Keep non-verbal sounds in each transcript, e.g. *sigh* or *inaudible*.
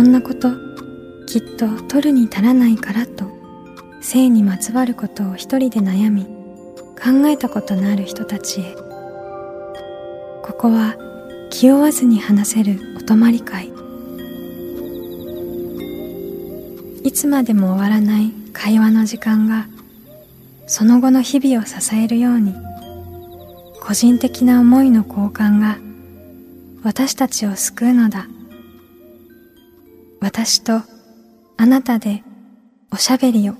こんなこときっと取るに足らないからと性にまつわることを一人で悩み考えたことのある人たちへ。ここは気負わずに話せるお泊まり会。いつまでも終わらない会話の時間がその後の日々を支えるように個人的な思いの交換が私たちを救うのだ。私とあなたでおしゃべりを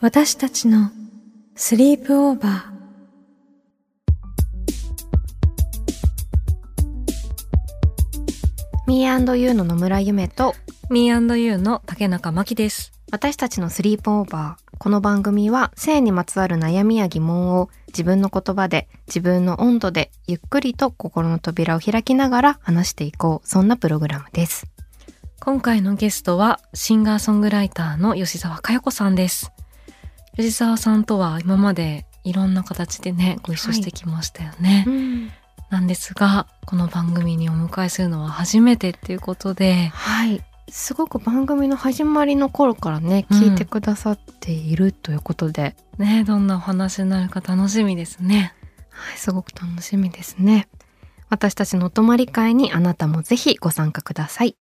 私たちのスリープオーバーミーユーの野村夢と Me&You の竹中真希です。私たちのスリープオーバー。この番組は性にまつわる悩みや疑問を自分の言葉で自分の温度でゆっくりと心の扉を開きながら話していこう。そんなプログラムです。今回のゲストはシンガーソングライターの吉沢佳代子さんです。吉沢さんとは今までいろんな形でね、ご一緒してきましたよね。なんですが、この番組にお迎えするのは初めてっていうことで、はい。すごく番組の始まりの頃からね、聞いてくださっているということで、ね、どんなお話になるか楽しみですね。はい、すごく楽しみですね。私たちのお泊まり会にあなたもぜひご参加ください。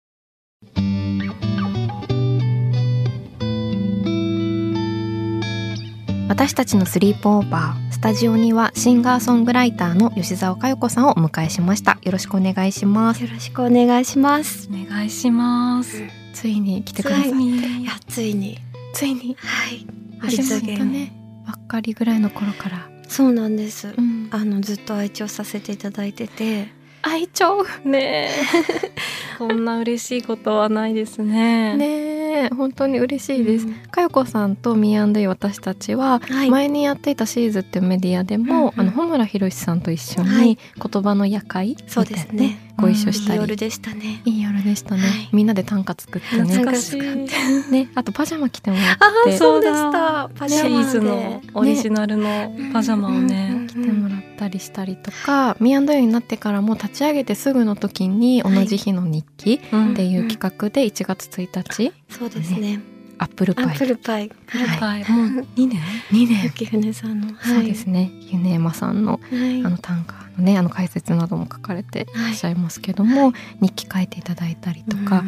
私たちのスリープオーバースタジオにはシンガーソングライターの吉沢佳代子さんをお迎えしました。よろしくお願いします。よろしくお願いします。お願いします。ついに来てくださってついいやついに。ついに。はい。実現ね。ばっかりぐらいの頃から、そうなんです。ん、あのずっと愛聴させていただいてて、愛情ねえ。*laughs* こんな嬉しいことはないですね。ねえ本当に嬉しいです、うん。かよこさんとミー私たちははい。前にやっていたシーズっていうメディアでも、うんうんあの穂村弘さんと一緒はい。に言葉の夜会みたいなそうですね。ご一緒したり、いい夜でしたね。いい夜でしたね、はい。みんなで短歌作ってね。懐かしい。ねあとパジャマ着てもらあって。あそうでした。パジシャマリーズので。オリジナルのパジャマをね。着てもらったりしたりとか、ミーユーになってからも立ち上げてすぐの時に同じ日の日記うん。っていう企画で1月1日、そうですね。アップルパイ。アップルパイ。はい、もう2年？2年。雪船さんの。そうですね、ゆねえまさんのはい。あの短歌のねあの解説なども書かれてい。らっしゃいますけども、日記書いていただいたりとか、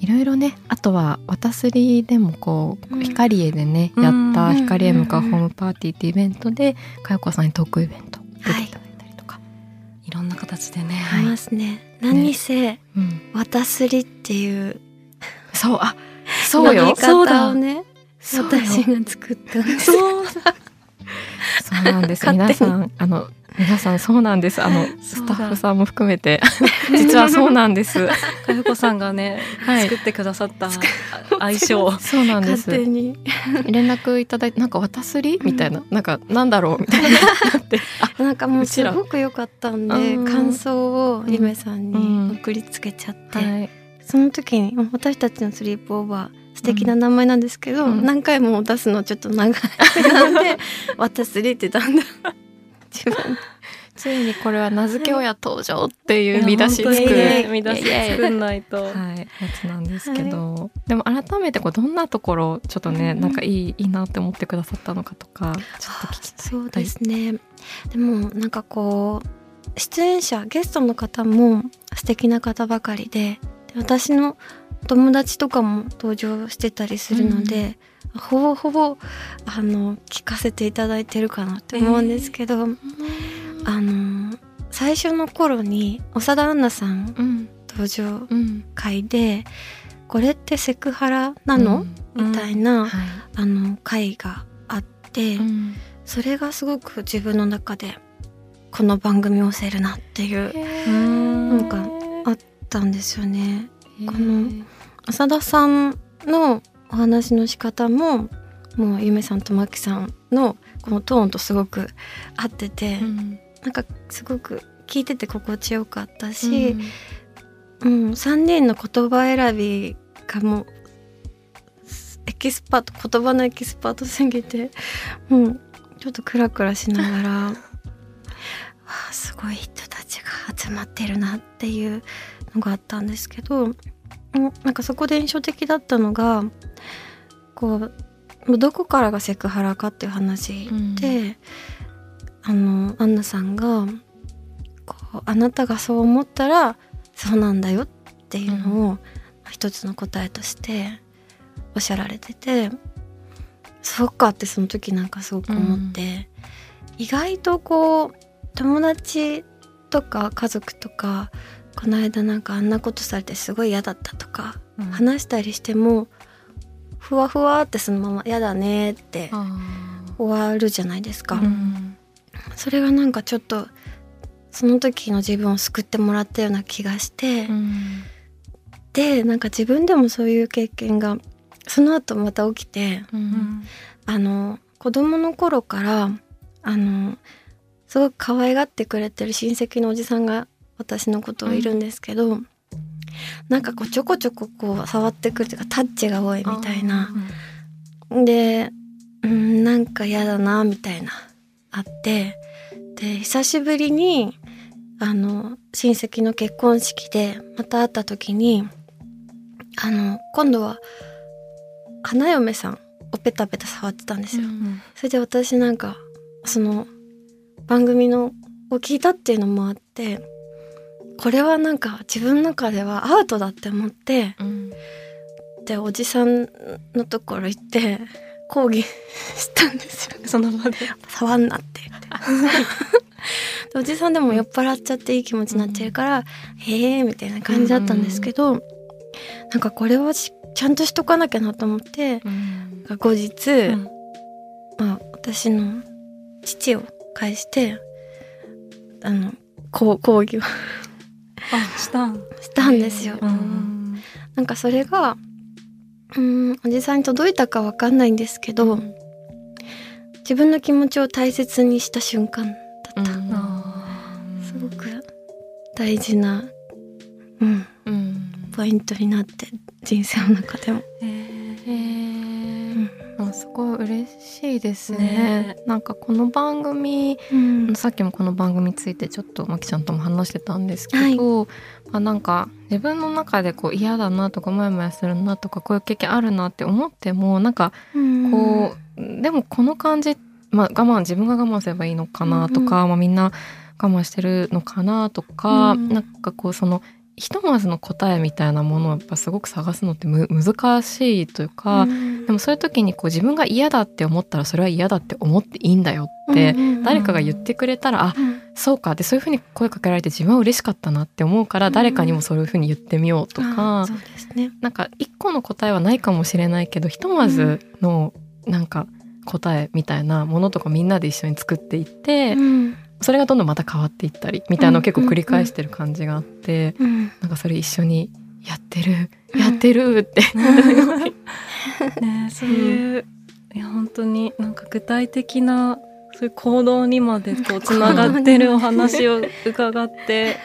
いろいろねあとは「わすり」でもこう、うん。光栄でね、うん。やったうん。光へ向かうホームパーティーってイベントでかよこさんにトークイベント出ていただいたりとか、いろんな形でね。ありますね。何にせうん。渡すりっていうそうあそうよ。飲み方をね、そうよ。私が作ったんです。そ *laughs* うそうなんです。皆さんあの皆さんそうなんです。あの *laughs* スだ。タッフさんも含めて。*laughs* 実はそうなんです。かよこさんがね、はい。作ってくださった相性。そうなんです。勝手に。連絡いただいてなんか渡すり？みたいな、なんかなんだろう？みたいな。なって。*laughs* あなんかもうすごく良かったんでうん。感想をゆめさんうん。に送りつけちゃって、はい。その時に私たちのスリープオーバー素敵な名前なんですけど、うん。何回も出すのちょっと長い。なんで「私り」って言ったんだ自分ついにこれは名付け親登場っていう見出し見出し作んないと。はい、やつなんですけど、でも改めてこうどんなところちょっとね、うんなんかいいいいなって思ってくださったのかとかちょっと聞きたい。そうですね、でもなんかこう出演者ゲストの方も素敵な方ばかりでで私の友達とかも登場してたりするので、ほぼほぼあの聞かせていただいてるかなって思うんですけど、あの最初の頃に長田杏奈さんうん。登場うん。回で「これってセクハラなの？うん。みたいな、はい。あの回があって、うん。それがすごく自分の中でこの番組を押せるなっていううんなんかあったんですよね。ここの浅田さんのお話の仕方ももうゆめさんとまきさんのこのトーンとすごく合ってて、うん。なんかすごく聞いてて心地よかったし、うん。3人の言葉選びがもうエキスパート言葉のエキスパートすぎてもうちょっとクラクラしながら *laughs* わあすごい人たちが集まってるなっていうのがあったんですけどなんかそこで印象的だったのがこうどこからがセクハラかっていう話で、うん、あのアンナさんがこうあなたがそう思ったらそうなんだよっていうのを、一つの答えとしておっしゃられててそっかってその時なんかすごく思って、うん、意外とこう友達とか家族とかこの間なんかあんなことされてすごい嫌だったとか、うん、話したりしてもふわふわってそのまま「嫌だね」って終わるじゃないですか。うん、それがなんかちょっとその時の自分を救ってもらったような気がして、うん、でなんか自分でもそういう経験がその後また起きて、うん、あの子供の頃からあのすごく可愛がってくれてる親戚のおじさんが私のことをいるんですけど、うん、なんかこうちょこちょここう触ってくるというかタッチが多いみたいな、うん、でうんなんか嫌だなみたいなあって。で久しぶりにあの親戚の結婚式でまた会った時にあの今度は花嫁さんをペタペタ触ってたんですよ。うん、それで私なんかその番組のを聞いたっていうのもあってこれはなんか自分の中ではアウトだって思って、うん、でおじさんのところ行って抗議したんですよ、その場で。触んなって。おじさんでも酔っ払っちゃっていい気持ちになってるから「へえ」みたいな感じだったんですけど、うん、なんかこれはちゃんとしとかなきゃなと思って、うん、後日、うん、まあ、私の父を介してあの講講義をあしたしたんですよ。うん、なんかそれがうんおじさんに届いたかわかんないんですけど、自分の気持ちを大切にした瞬間だった。すごく大事な、うん、うん、ポイントになって人生の中でも。えー、あすごい嬉しいですね。ね。なんかこの番組、うん、さっきもこの番組についてちょっとまきちゃんとも話してたんですけど、はい、まあ、なんか自分の中でこう嫌だなとかモヤモヤするなとかこういう経験あるなって思ってもなんかこう、うん、でもこの感じ、まあ、我慢自分が我慢すればいいのかなとか、うん、まあ、みんな我慢してるのかなとか、うん、なんかこうそのひとまずの答えみたいなものをやっぱすごく探すのって難しいというか、うん、でもそういう時にこう自分が嫌だって思ったらそれは嫌だって思っていいんだよって誰かが言ってくれたら、あ、うん、そうかでそういうふうに声かけられて自分は嬉しかったなって思うから誰かにもそういうふうに言ってみようとか、そうですね、なんか一個の答えはないかもしれないけどひとまずのなんか答えみたいなものとかみんなで一緒に作っていって、うん、それがどんどんまた変わっていったりみたいなのを結構繰り返してる感じがあって、うん、なんかそれ一緒にやってる、やってるって、*laughs* ねそういういや本当になんか具体的なそういう行動にまでこう *laughs* つながってるお話を伺って、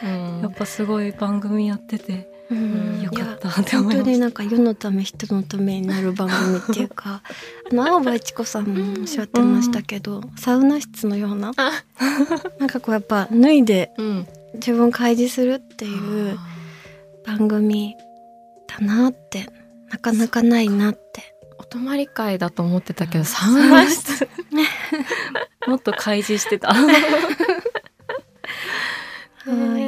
やっぱすごい番組やっててよかったって思いま本当になんか世のため人のためになる番組っていうか *laughs* あの青葉一子さんもおっしゃってましたけど、サウナ室のようななんかこうやっぱ脱いで自分を開示するっていう番組だなってなかなかないなって。お泊まり会だと思ってたけど、サウナ室。*laughs* もっと開示してた。*laughs* はい、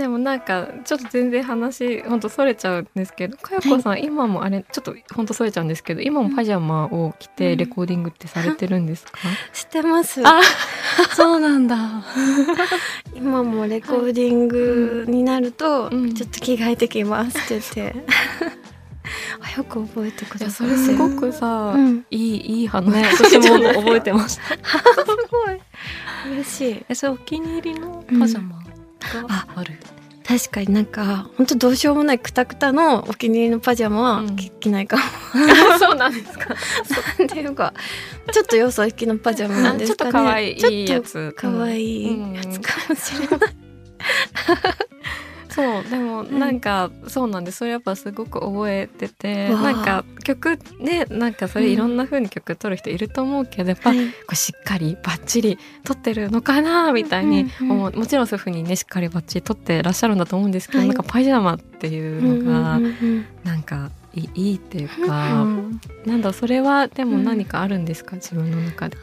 でもなんかちょっと全然話ほんとそれちゃうんですけどかよこさん、はい、今もあれちょっとほんとそれちゃうんですけど今もパジャマを着てレコーディングってされてるんですか、うん、してます。あ。*laughs* そうなんだ。*laughs* 今もレコーディングになると、ちょっと着替えてきますって言って。*laughs* よく覚えてください。それすごくさ、うん、いいいい話、ね、私も覚えてました。すごい。嬉しい。えそれお気に入りのパジャマ、がある。確かになんか本当どうしようもないくたくたのお気に入りのパジャマは着ないかも、うん、そうなんですか。っていうかちょっとよそ行きのパジャマなんですかね。ちょっと可愛いやつ。可愛いやつかもしれない、そうでもなんか、そうなんでそれやっぱすごく覚えててなんか曲ねなんかそれいろんな風に曲撮る人いると思うけどやっぱ、はいこうしっかりバッチリ撮ってるのかなみたいにうんうん。思う。もちろんそういう風にねしっかりバッチリ撮ってらっしゃるんだと思うんですけど、はい。なんかパジャマっていうのがうんうんうんなんかいいっていうか、うんなんだそれはでも何かあるんですか、自分の中で。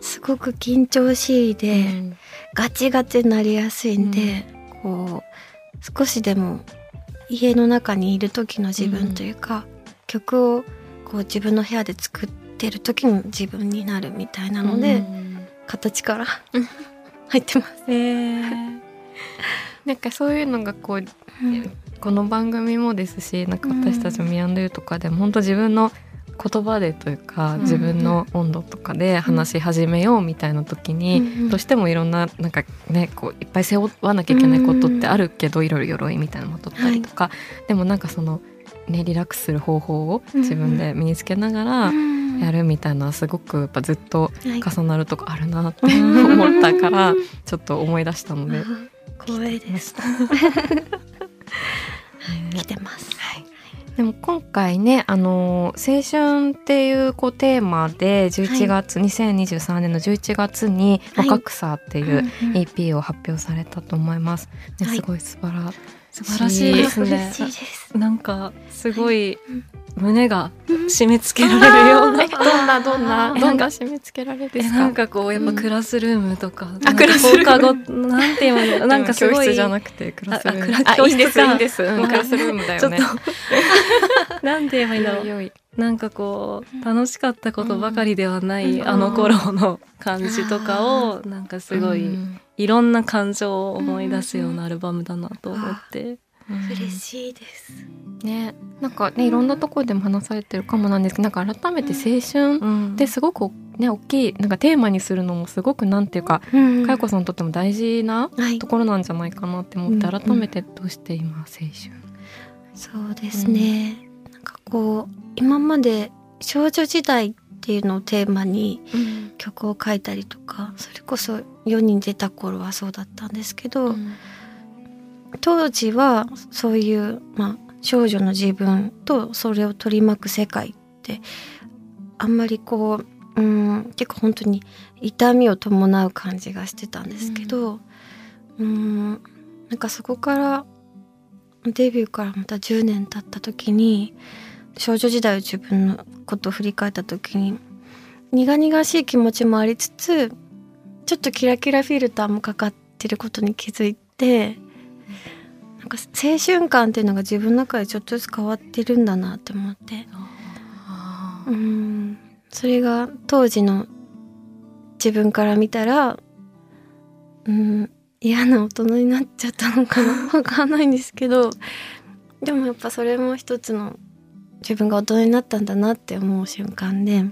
すごく緊張しいで、うん。ガチガチになりやすいんで、こう少しでも家の中にいる時の自分というか、曲をこう自分の部屋で作ってる時の自分になるみたいなので、うん。形から *laughs* 入ってます。えー。なんかそういうのがこうこの番組もですしなんか私たちも「ミアンドゥ」とかでも本当自分の言葉でというか、うん自分の温度とかで話し始めようみたいな時に、うんどうしてもいろんななんかねこういっぱい背負わなきゃいけないことってあるけど、いろいろ鎧みたいなのも取ったりとか、でもなんかそのねリラックスする方法を自分で身につけながらやるみたいなすごくやっぱずっとはい。重なるとこあるなって思ったからちょっと思い出したので。あ光栄です。*laughs* 来てます。でも今回ね、あのー青春っていうこうテーマで11月、2023年の11月に「はい。若草」っていう EP を発表されたと思います。ね、はい。すごい素晴ら素晴らしい。ですね。なんかすごい。うん胸が締め付けられるような。えどんなどんなどんな締め付けられるですか？えなんかこうやっぱクラスルームとか、なんかクラスルーム。放課後なんていうの？なんかすごい。教室じゃなくてクラスルーム。あ教室いいですかいいです。うんクラスルームだよね。*laughs* なんて言えばいいんだろう。なんかこう楽しかったことばかりではない、うん。あの頃の感じとかをなんかすごい、うん。いろんな感情を思い出すようなアルバムだなと思って、嬉しいです。ね、なんかねいろんなところでも話されてるかもなんですけどなんか改めて青春うん。ってすごくね大きいなんかテーマにするのもすごくなんていうか、うん。かよこさんにとっても大事なはい。と。ころなんじゃないかなって思って、うん改めてどうして今青春、そうですね。なんかこう今まで少女時代っていうのをテーマに曲を書いたりとか、それこそ世に出た頃はそうだったんですけど、当時はそういうまあ少女の自分とそれを取り巻く世界ってあんまりこううん結構本当に痛みを伴う感じがしてたんですけどうん。なんかそこからデビューからまた10年経った時に少女時代を自分のことを振り返った時に苦々しい気持ちもありつつちょっとキラキラフィルターもかかってることに気づいてなんか青春感っていうのが自分の中でちょっとずつ変わってるんだなって思って。うん。それが当時の自分から見たらうん嫌な大人になっちゃったのかな。わかんないんですけど。でもやっぱそれも一つの自分が大人になったんだなって思う瞬間で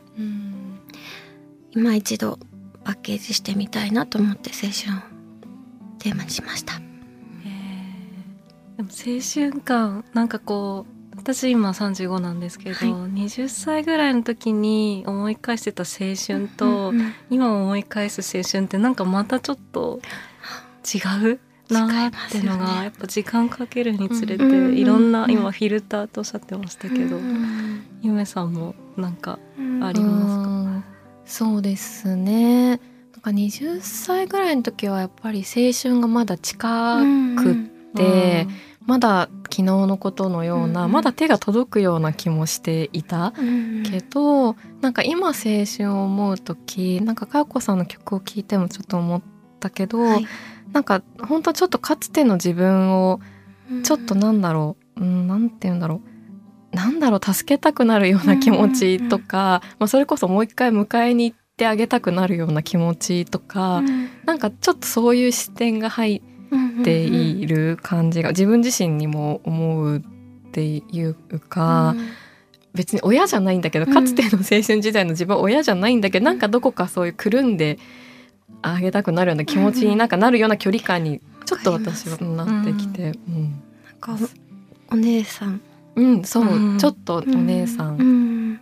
今一度パッケージしてみたいなと思って青春をテーマにしました。でも青春感なんかこう私今35なんですけど、はい。20歳ぐらいの時に思い返してた青春と、うんうん今思い返す青春ってなんかまたちょっと違う？なーっていますよね。がやっぱ時間かけるにつれて、うんうんいろんな今フィルターとおっしゃってましたけど、うんゆめさんもなんかうんありますか？うんそうですね。なんか20歳ぐらいの時はやっぱり青春がまだ近くって、まだ昨日のことのような、うんまだ手が届くような気もしていた。うんけど、なんか今青春を思う時なんかかよこさんの曲を聴いてもちょっと思ったけど、はい。なんか本当ちょっとかつての自分をちょっとなんだろう、うん、なんて言うんだろう。なんだろう助けたくなるような気持ちとか、まあ、それこそもう一回迎えに行ってあげたくなるような気持ちとか、なんかちょっとそういう視点が入っている感じが自分自身にも思うっていうか、別に親じゃないんだけどうん。かつての青春時代の自分は親じゃないんだけど、なんかどこかそういうくるんであげたくなるような気持ちになんかなるような距離感にちょっと私はなってきて、うん。なんかお姉さん、うんそう、うん。ちょっとお姉さん。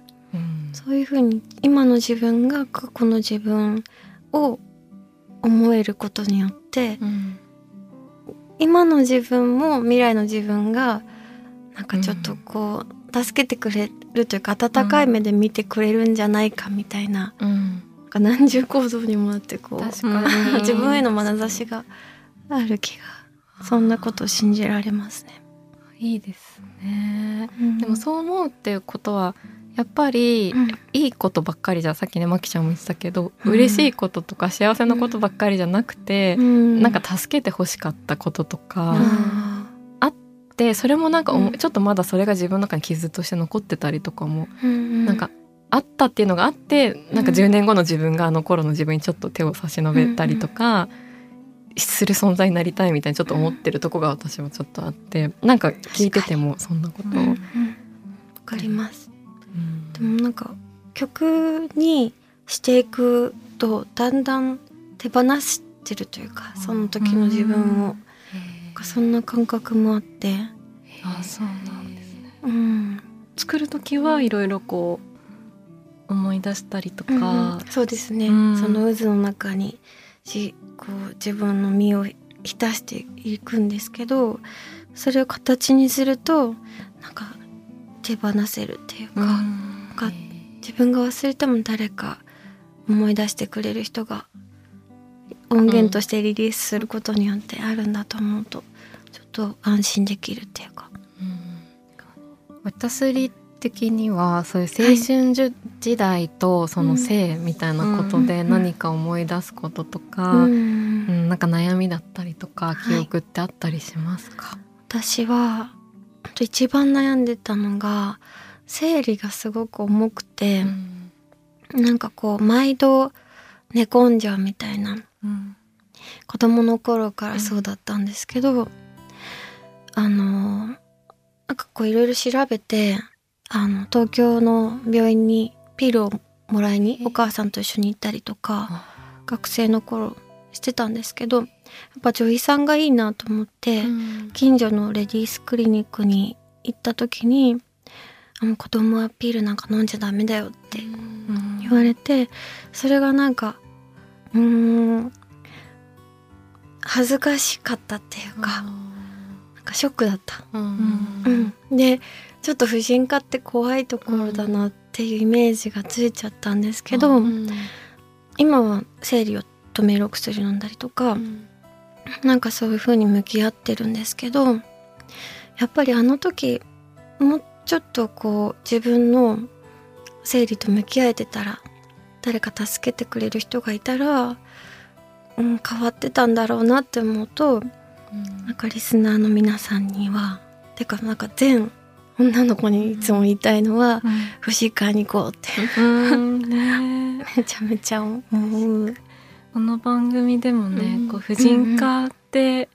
そういうふうに今の自分が過去の自分を思えることによってうん今の自分も未来の自分がなんかちょっとこう、助けてくれるというか温かい目で見てくれるんじゃないかみたいな,、うん。な何重構造にもなってこう確かに。*laughs* 自分への眼差しがある気がそんなことを信じられますね。いいですね。うん。でもそう思うっていうことはやっぱり、うん。いいことばっかりじゃさっきねまきちゃんも言ってたけど、うん。嬉しいこととか幸せなことばっかりじゃなくて、うん。なんか助けてほしかったこととか、あでそれもなんかうん。ちょっとまだそれが自分の中に傷として残ってたりとかも、ーうん。なんかあったっていうのがあってなんか10年後の自分があの頃の自分にちょっと手を差し伸べたりとか、する存在になりたいみたいにちょっと思ってるとこが私はちょっとあってなんか聞いててもそんなことを、わかります。うんでもなんか曲にしていくとだんだん手放してるというかその時の自分を。なんかそんな感覚もあって、あそうなんですね。うん。作る時はいろいろこう思い出したりとか、うんそうですね、うん。その渦の中にしこう自分の身を浸していくんですけどそれを形にするとなんか手放せるっていうか、うんか自分が忘れても誰か思い出してくれる人が音源としてリリースすることによってあるんだと思うとちょっと安心できるっていうか。私的にはそういう青春じゅ時代とその性みたいなことでうん。何か思い出すこととか、ううんんなんか悩みだったりとかはい。記憶ってあったりしますか、私はほんと一番悩んでたのが生理がすごく重くて、なんかこう毎度寝込んじゃうみたいなうん子供の頃からそうだったんですけど、あのなんかこういろいろ調べてあの東京の病院にピルをもらいにお母さんと一緒に行ったりとか学生の頃してたんですけどやっぱ女医さんがいいなと思って、近所のレディースクリニックに行った時にあの子供はピルなんか飲んじゃダメだよってうん。言われてそれがなんかうーん恥ずかしかったっていうか、なんかショックだった。うん。うん、でちょっと婦人科って怖いところだなっていうイメージがついちゃったんですけど、今は生理を止めるお薬飲んだりとか、なんかそういう風に向き合ってるんですけどやっぱりあの時もうちょっとこう自分の生理と向き合えてたら誰か助けてくれる人がいたら、うん、変わってたんだろうなって思うとなんかリスナーの皆さんにはてかなんか全女の子にいつも言いたいのは「婦人科に行こう」って。うん。ね。*laughs* めちゃめちゃ思う。*laughs* この番組でもね、うん。こう婦人科って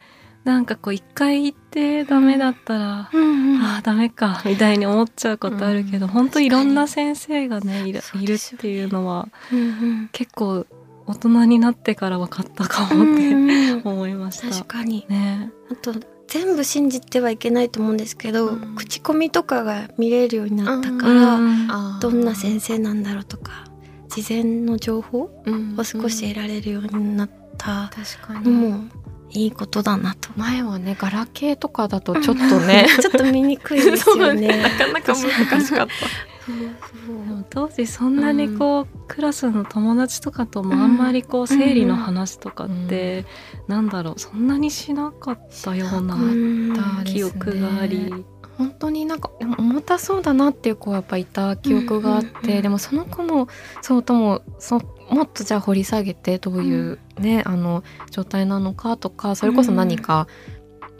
なんかこう一回行ってダメだったら、うんうん。ああダメかみたいに思っちゃうことあるけど、うん本当いろんな先生がねいるいるっていうのはうんうん。結構大人になってから分かったかもってうん思いました。確かに。ね。あと全部信じてはいけないと思うんですけど、うん。口コミとかが見れるようになったかうら、んどんな先生なんだろうとか事前の情報を少し得られるようになった確かに。のもいいことだなと。前はねガラケーとかだとちょっとね。*laughs* ちょっと見にくいですよね。*laughs* なかなか難しかった。当時そんなにこう、クラスの友達とかともあんまりこう生理の話とかって、なんだろうそんなにしなかったような記憶があり、本当になんかでも重たそうだなっていう子がやっぱいた記憶があって、うんうんうんでもその子もそうともそもっとじゃあ掘り下げてどういうね、あの状態なのかとかそれこそ何か、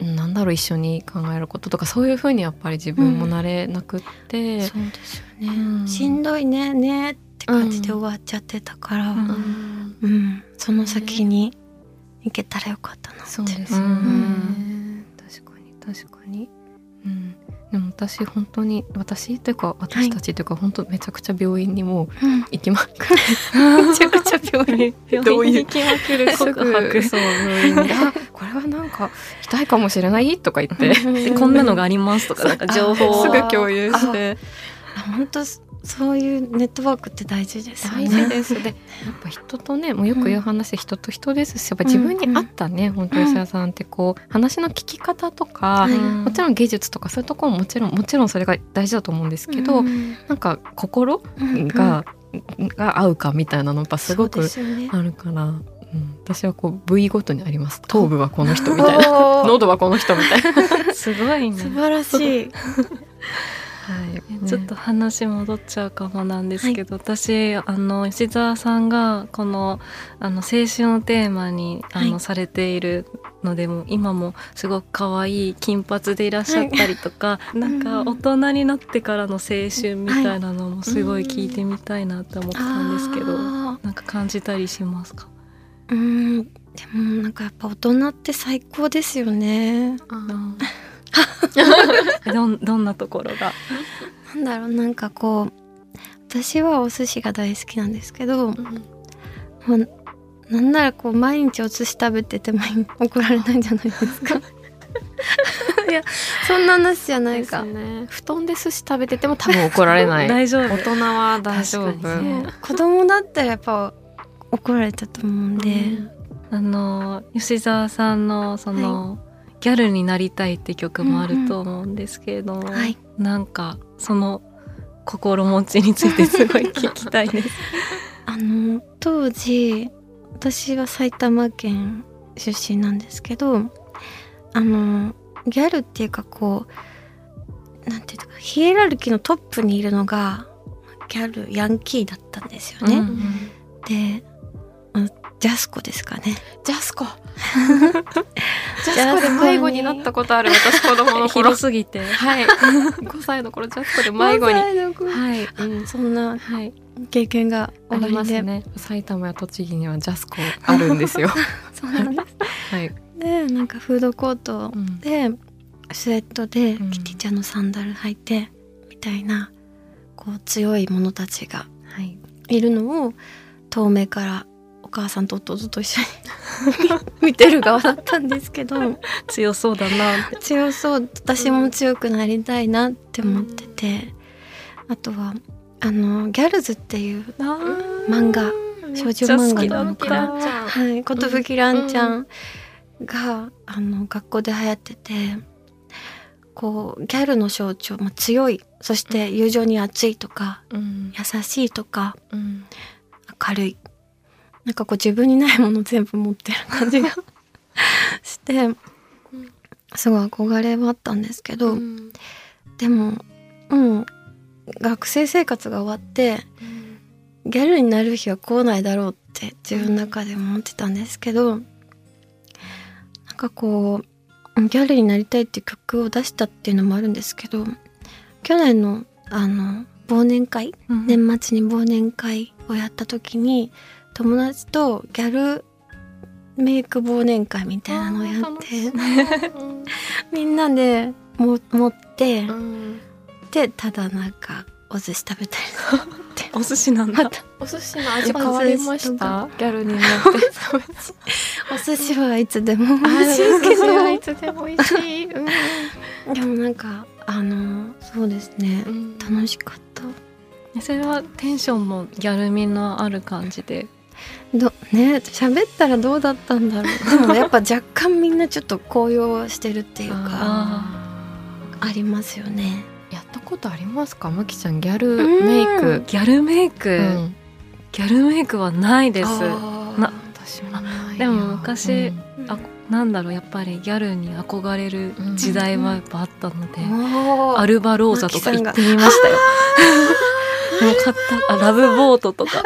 うん。なんだろう一緒に考えることとかそういうふうにやっぱり自分もなれなくって、そうですよね、うん。しんどいねねって感じで終わっちゃってたから、ううんん。その先に行けたらよかったなって。そうですよね、うん。確かに確かに、うん、でも私本当に私というか私たちというか、本当めちゃくちゃ病院にも行きまくる。めちゃくちゃ病院。病院に行きまくる。告白そう病院にあこれはなんか痛いかもしれない？とか言って。でこんなのがありますとかなんか情報を。すぐ共有して。あ本当そういうネットワークって大事ですよ大ね。事ですで *laughs* やっぱ人とねもうよく言う話、人と人ですしやっぱ自分に合ったね、本当吉田さんってこう話の聞き方とか、はい。もちろん技術とかそういうところももちろんもちろんそれが大事だと思うんですけど、うん。なんか心うんが、が合うかみたいなのやっぱすごくあるから、うん、私はこう部位ごとにあります。頭部はこの人みたいな。喉はこの人みたいな、*laughs* すごいね。*laughs* 素晴らしい。はい。ちょっと話戻っちゃうかもなんですけど、私あの吉沢さんがこのあの青春をテーマにあの、はい。されているのでも今もすごく可愛い金髪でいらっしゃったりとか、なんかうん大人になってからの青春みたいなのもすごい聞いてみたいなって思ってたんですけど、あなんか感じたりしますか？ーうん。でもなんかやっぱ大人って最高ですよね。*laughs* どんどんなところが？なんだろうなんかこう私はお寿司が大好きなんですけど、もうなんならこう毎日お寿司食べてても怒られないんじゃないですか？*laughs* いやそんな話じゃないか、ね、布団で寿司食べてても多分怒られない。大丈夫。大人は大丈夫、子供だったらやっぱ怒られたと思うんで、あの吉沢さんのその、ギャルになりたいって曲もあると思うんですけれども、はいなんかその心持ちについてすごい聞きたいです。*laughs* あの当時私は埼玉県出身なんですけどあのギャルっていうかこうなんていうかヒエラルキーのトップにいるのがギャルヤンキーだったんですよね。うんであのジャスコですかね。ジャスコ。*laughs* ジャスコで迷子になったことある。私子供の頃。広すぎて。はい。5歳の頃ジャスコで迷子に。5歳の頃。はい、うん、そんなはい。経験がありますね。埼玉や栃木にはジャスコあるんですよ。*laughs* そうなんです。はい、でなんかフードコートうん。でスウェットでうん。キティちゃんのサンダル履いてみたいなこう強い者たちがはい、いるのを遠目からお母さんと弟と一緒に *laughs* 見てる側だったんですけど強そうだなって。強そう。私も強くなりたいなって思ってて、あとはあの「ギャルズ」っていう漫画少女漫画なのかな。なはい、ことぶきらんちゃんが、あの学校で流行っててこうギャルの象徴、まあ、強い。そして友情に熱いとかうん。優しいとかうん。明るいなんかこう自分にないもの全部持ってる感じがしてすごい憧れはあったんですけど、うん。でもうん学生生活が終わってギャルになる日は来ないだろうって自分の中で思ってたんですけど、なんかこうギャルになりたいっていう曲を出したっていうのもあるんですけど去年のあの忘年会うん。年末に忘年会をやった時に友達とギャルメイク忘年会みたいなのをやって *laughs* みんなでも持って、うん。でただなんかお寿司食べたり *laughs* お寿司なんだ。ま。た。お寿司の味変わりました？ギャルになって。お寿司はいつでも。美あ味しいけどいつでも美味し。い、うん。*laughs* でもなんかあのそうですね。うん。楽しかった。それはテンションもギャル味のある感じで。どね喋ったらどうだったんだろう。*laughs* でもやっぱ若干みんなちょっと高揚してるっていうかあありますよね。ーやったことありますか？むきちゃんギャルメイク。ギャルメイク、うん。ギャルメイクはないです。な私もない。でも昔うん。あなんだろうやっぱりギャルに憧れる時代はやっぱあったので、おー。アルバローザとか行ってみましたよ。もう買ったあラブボートとか。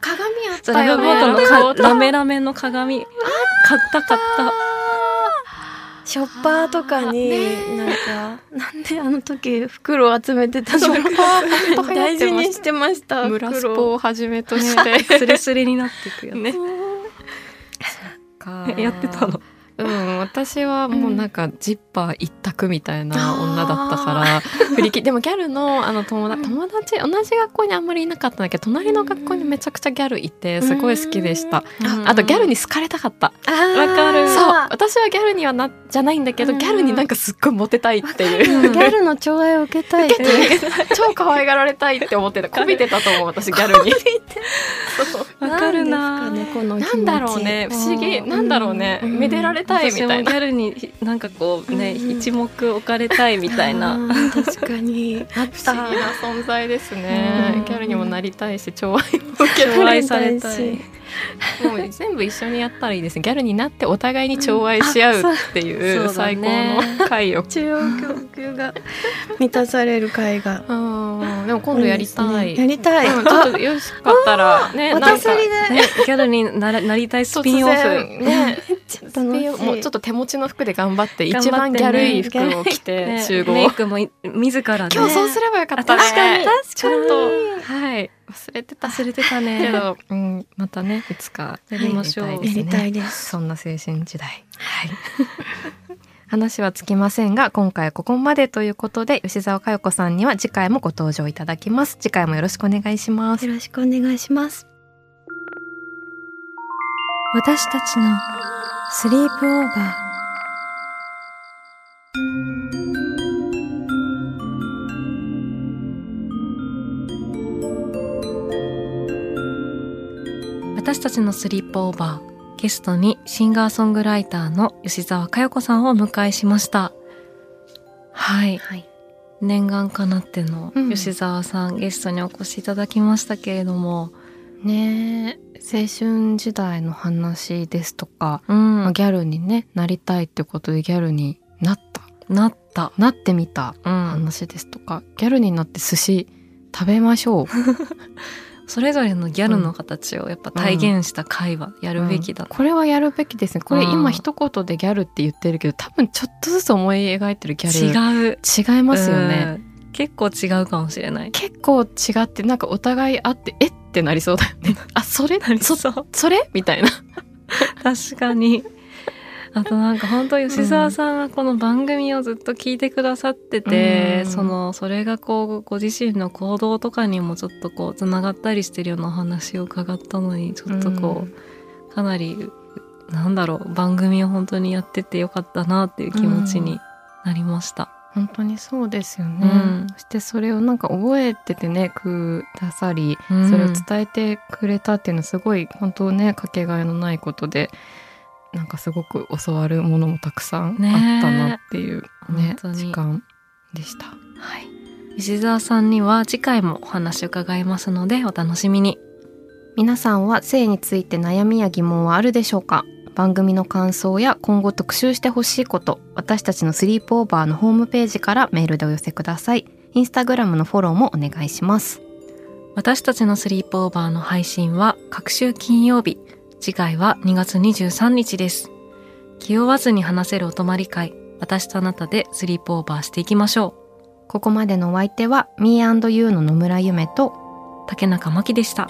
鏡あっそうラブボート。のかラメラメの鏡。買った買った。ショッパーとかになんかなんであの時袋を集めてたのか大事にしてました村ス袋ポをはじめとして、*laughs* スレスレになっていくよね。*laughs* か *laughs* やってたの。うん、私はもうなんかジッパー一択みたいな女だったから、*laughs* 振り切でもギャルのあの友達友達同じ学校にあんまりいなかったんだけど隣の学校にめちゃくちゃギャルいてすごい好きでした、あとギャルに好かれたかった、わわかる。そう。私はギャルにはなじゃないんだけど、うん。ギャルになんかすっごいモテたいっていう、ギャルの寵愛を受けたい *laughs* 超可愛がられたいって思ってた。こびてたと思う私ギャルに。*laughs* わかるななんだろうね。不思議。なんだろうね、うん。めでられたいみ私もたいなギャルになんかこうね、うん。一目置かれたいみたいな。確かに。*laughs* あっ不た思議な存在ですね、うん。ギャルにもなりたいし *laughs* 寵愛も受け寵たい。愛されたい。もう全部一緒にやったらいいですね。ギャルになってお互いに寵愛し合うっていう最ね。高の回を、中央供給が。*laughs* 満たされる会が。うん。でも今度やりたい。やりたい、うんちょっとよしかったらねなんかね、ギャルにならなりたいス突ピンオフ。然ねちょっスと楽しい。ピンオフもうちょっと手持ちの服で頑張って頑張ってね一番ギャルい服を着てね。集合、メイクもい自らね。今日そうすればよかったね。あ確かに。ちょっと。はい。忘れてた。忘れてたね。けど、うん、またねいつかやりましょう。ややりたいです。そんな青春時代。はい。*laughs* 話はつきませんが今回はここまでということで吉澤佳代子さんには次回もご登場いただきます。次回もよろしくお願いします。よろしくお願いします。私たちのスリープオーバー。私たちのスリープオーバーゲストにシンガーソングライターの吉澤佳代子さんをお迎えしました。はい、はい。念願かなってのうん。吉澤さん、ゲストにお越しいただきましたけれどもねえ青春時代の話ですとか、うん。まあギャルにねなりたいってことでギャルになった。なった。なってみたうん。話ですとか、ギャルになって寿司食べましょう。*laughs* それぞれのギャルの形をやっぱ体現した会話やるべきだうん。これはやるべきですね。これうん。今一言でギャルって言ってるけど多分ちょっとずつ思い描いてるギャル。違う。違いますよね、うん。結構違うかもしれない。結構違ってなんかお互いあってえってなりそうだよね。*laughs* あそれ？そそう。それ？みたいな。*laughs* 確かに。あとなんか本当吉澤さんがこの番組をずっと聞いてくださってて、うん。そのそれがこうご自身の行動とかにもちょっとこうつながったりしてるようなお話を伺ったのにちょっとこう、かなりなんだろう番組を本当にやっててよかったなっていう気持ちになりました。本当にそうですよね、うん。そしてそれをなんか覚えててねくださり、うん。それを伝えてくれたっていうのはすごい本当ねかけがえのないことでなんかすごく教わるものもたくさんあったなっていうね。本当に。時間でした。はい、石澤さんには次回もお話を伺いますのでお楽しみに。皆さんは性について悩みや疑問はあるでしょうか？番組の感想や今後特集してほしいこと私たちのスリープオーバーのホームページからメールでお寄せください。インスタグラムのフォローもお願いします。私たちのスリープオーバーの配信は各週金曜日。次回は2月23日です。気負わずに話せるお泊まり会。私とあなたでスリープオーバーしていきましょここまでのお相手は Me&You の野村ゆめとう竹中真希でした